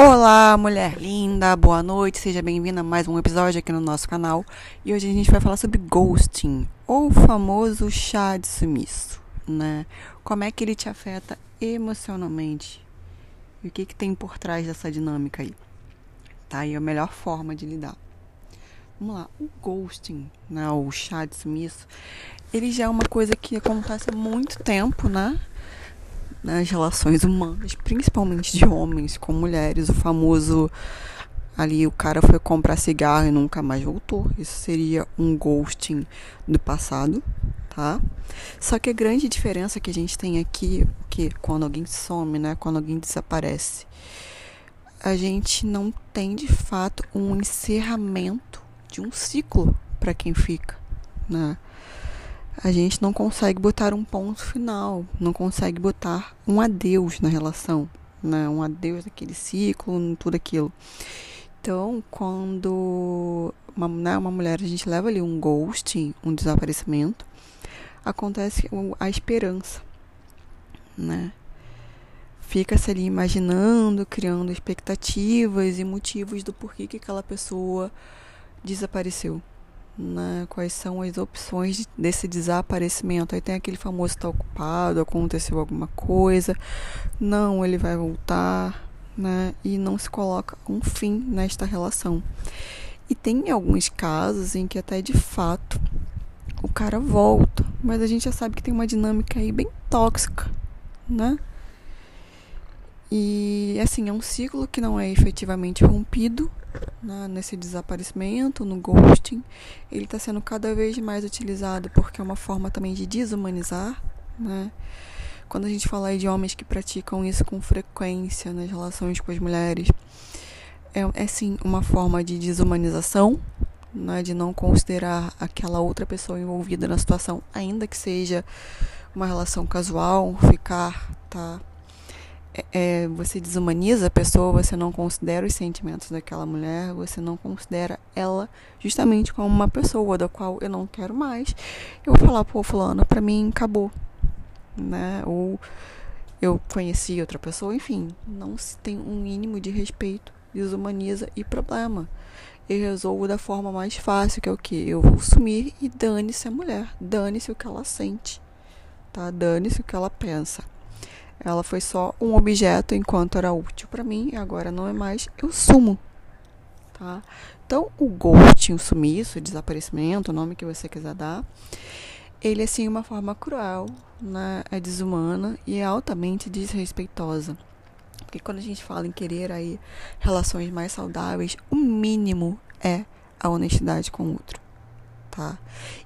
Olá, mulher linda, boa noite, seja bem-vinda a mais um episódio aqui no nosso canal. E hoje a gente vai falar sobre ghosting, ou o famoso chá de sumiço, né? Como é que ele te afeta emocionalmente? E o que, que tem por trás dessa dinâmica aí? Tá? E a melhor forma de lidar. Vamos lá, o ghosting, né? O chá de sumiço, ele já é uma coisa que acontece há muito tempo, né? Nas relações humanas, principalmente de homens com mulheres, o famoso ali o cara foi comprar cigarro e nunca mais voltou. Isso seria um ghosting do passado, tá? Só que a grande diferença que a gente tem aqui, que quando alguém some, né, quando alguém desaparece, a gente não tem de fato um encerramento de um ciclo para quem fica, né? A gente não consegue botar um ponto final, não consegue botar um adeus na relação, né? um adeus daquele ciclo, tudo aquilo. Então, quando uma, né, uma mulher, a gente leva ali um ghosting, um desaparecimento, acontece a esperança, né? Fica-se ali imaginando, criando expectativas e motivos do porquê que aquela pessoa desapareceu né, quais são as opções desse desaparecimento. Aí tem aquele famoso está ocupado, aconteceu alguma coisa, não, ele vai voltar, né, e não se coloca um fim nesta relação. E tem alguns casos em que até de fato o cara volta, mas a gente já sabe que tem uma dinâmica aí bem tóxica, né? E assim, é um ciclo que não é efetivamente rompido, na, nesse desaparecimento, no ghosting, ele está sendo cada vez mais utilizado porque é uma forma também de desumanizar, né? Quando a gente fala de homens que praticam isso com frequência nas relações com as mulheres, é, é sim uma forma de desumanização, né? De não considerar aquela outra pessoa envolvida na situação, ainda que seja uma relação casual, ficar, tá? É, você desumaniza a pessoa, você não considera os sentimentos daquela mulher, você não considera ela justamente como uma pessoa da qual eu não quero mais. Eu vou falar, pô, fulano, pra mim acabou, né? Ou eu conheci outra pessoa, enfim, não se tem um mínimo de respeito, desumaniza e problema. Eu resolvo da forma mais fácil, que é o que? Eu vou sumir e dane-se a mulher, dane-se o que ela sente, tá? Dane-se o que ela pensa. Ela foi só um objeto enquanto era útil para mim e agora não é mais. Eu sumo, tá? Então, o ghosting, o sumiço, o desaparecimento, o nome que você quiser dar, ele é sim uma forma cruel, né? é desumana e é altamente desrespeitosa. Porque quando a gente fala em querer aí relações mais saudáveis, o mínimo é a honestidade com o outro. Tá?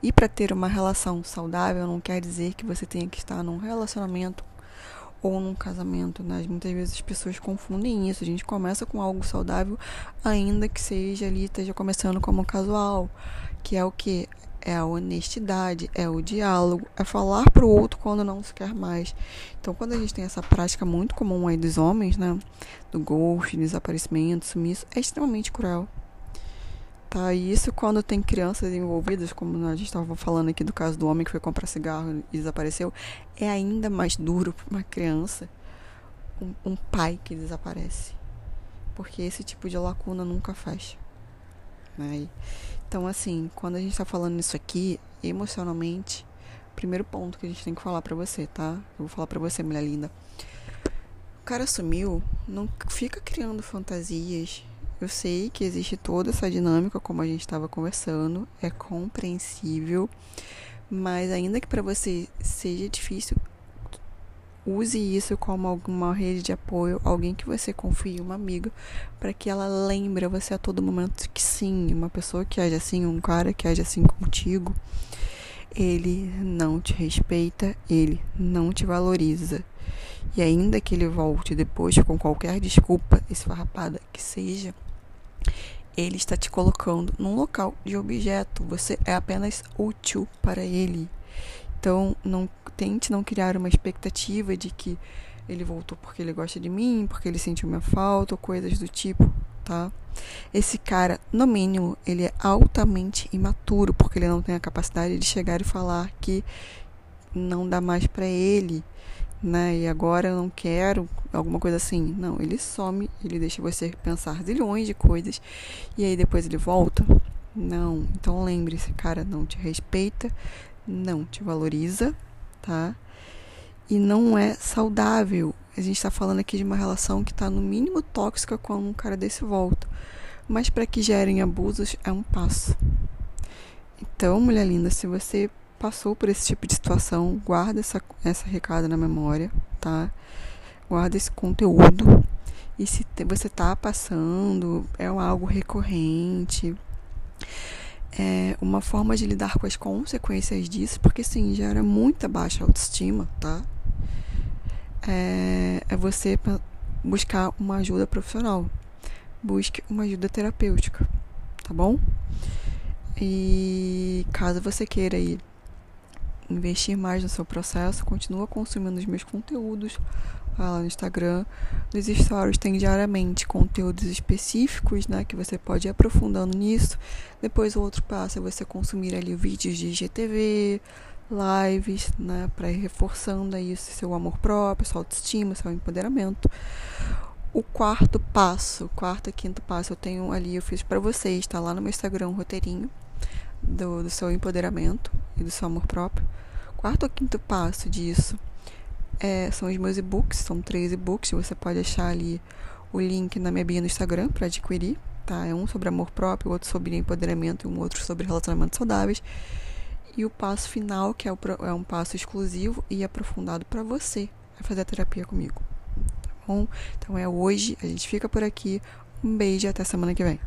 E para ter uma relação saudável não quer dizer que você tenha que estar num relacionamento ou num casamento, né? Muitas vezes as pessoas confundem isso. A gente começa com algo saudável, ainda que seja ali, esteja começando como casual, que é o que? É a honestidade, é o diálogo, é falar pro outro quando não se quer mais. Então, quando a gente tem essa prática muito comum aí dos homens, né? Do ghost, desaparecimento, sumiço, é extremamente cruel. Tá, e isso quando tem crianças envolvidas, como a gente estava falando aqui do caso do homem que foi comprar cigarro e desapareceu, é ainda mais duro para uma criança, um, um, pai que desaparece. Porque esse tipo de lacuna nunca fecha. Né? Então, assim, quando a gente está falando isso aqui, emocionalmente, primeiro ponto que a gente tem que falar para você, tá? Eu vou falar para você, mulher linda. O cara sumiu, não fica criando fantasias eu sei que existe toda essa dinâmica, como a gente estava conversando, é compreensível, mas ainda que para você seja difícil, use isso como alguma rede de apoio, alguém que você confie, uma amiga, para que ela lembre você a todo momento que sim, uma pessoa que age assim, um cara que age assim contigo, ele não te respeita, ele não te valoriza. E ainda que ele volte depois com qualquer desculpa esfarrapada que seja, ele está te colocando num local de objeto. Você é apenas útil para ele. Então, não tente não criar uma expectativa de que ele voltou porque ele gosta de mim, porque ele sentiu minha falta, ou coisas do tipo, tá? Esse cara, no mínimo, ele é altamente imaturo, porque ele não tem a capacidade de chegar e falar que não dá mais para ele, né? E agora eu não quero alguma coisa assim. Não, ele some, ele deixa você pensar zilhões de coisas e aí depois ele volta. Não. Então lembre-se, cara, não te respeita, não te valoriza, tá? E não é saudável. A gente está falando aqui de uma relação que está no mínimo tóxica quando um cara desse volta. Mas para que gerem abusos é um passo. Então, mulher linda, se você passou por esse tipo de situação, guarda essa, essa recado na memória, tá? Guarda esse conteúdo. E se você tá passando, é algo recorrente, é uma forma de lidar com as consequências disso, porque sim, gera muita baixa autoestima, tá? É, é você buscar uma ajuda profissional. Busque uma ajuda terapêutica, tá bom? E caso você queira ir investir mais no seu processo, continua consumindo os meus conteúdos lá no Instagram. Nos stories tem diariamente conteúdos específicos, né, que você pode ir aprofundando nisso. Depois o outro passo é você consumir ali vídeos de GTV, lives, né, para ir reforçando aí seu amor próprio, sua autoestima, seu empoderamento. O quarto passo, quarto e quinto passo, eu tenho ali, eu fiz para vocês, tá lá no meu Instagram, um roteirinho do, do seu empoderamento e do seu amor próprio. Quarto ou quinto passo disso é, são os meus e-books, são três e-books. Você pode achar ali o link na minha bio no Instagram para adquirir. Tá? É um sobre amor próprio, outro sobre empoderamento e um outro sobre relacionamentos saudáveis. E o passo final, que é, o, é um passo exclusivo e aprofundado para você vai fazer a terapia comigo. Tá bom? Então é hoje, a gente fica por aqui. Um beijo e até semana que vem.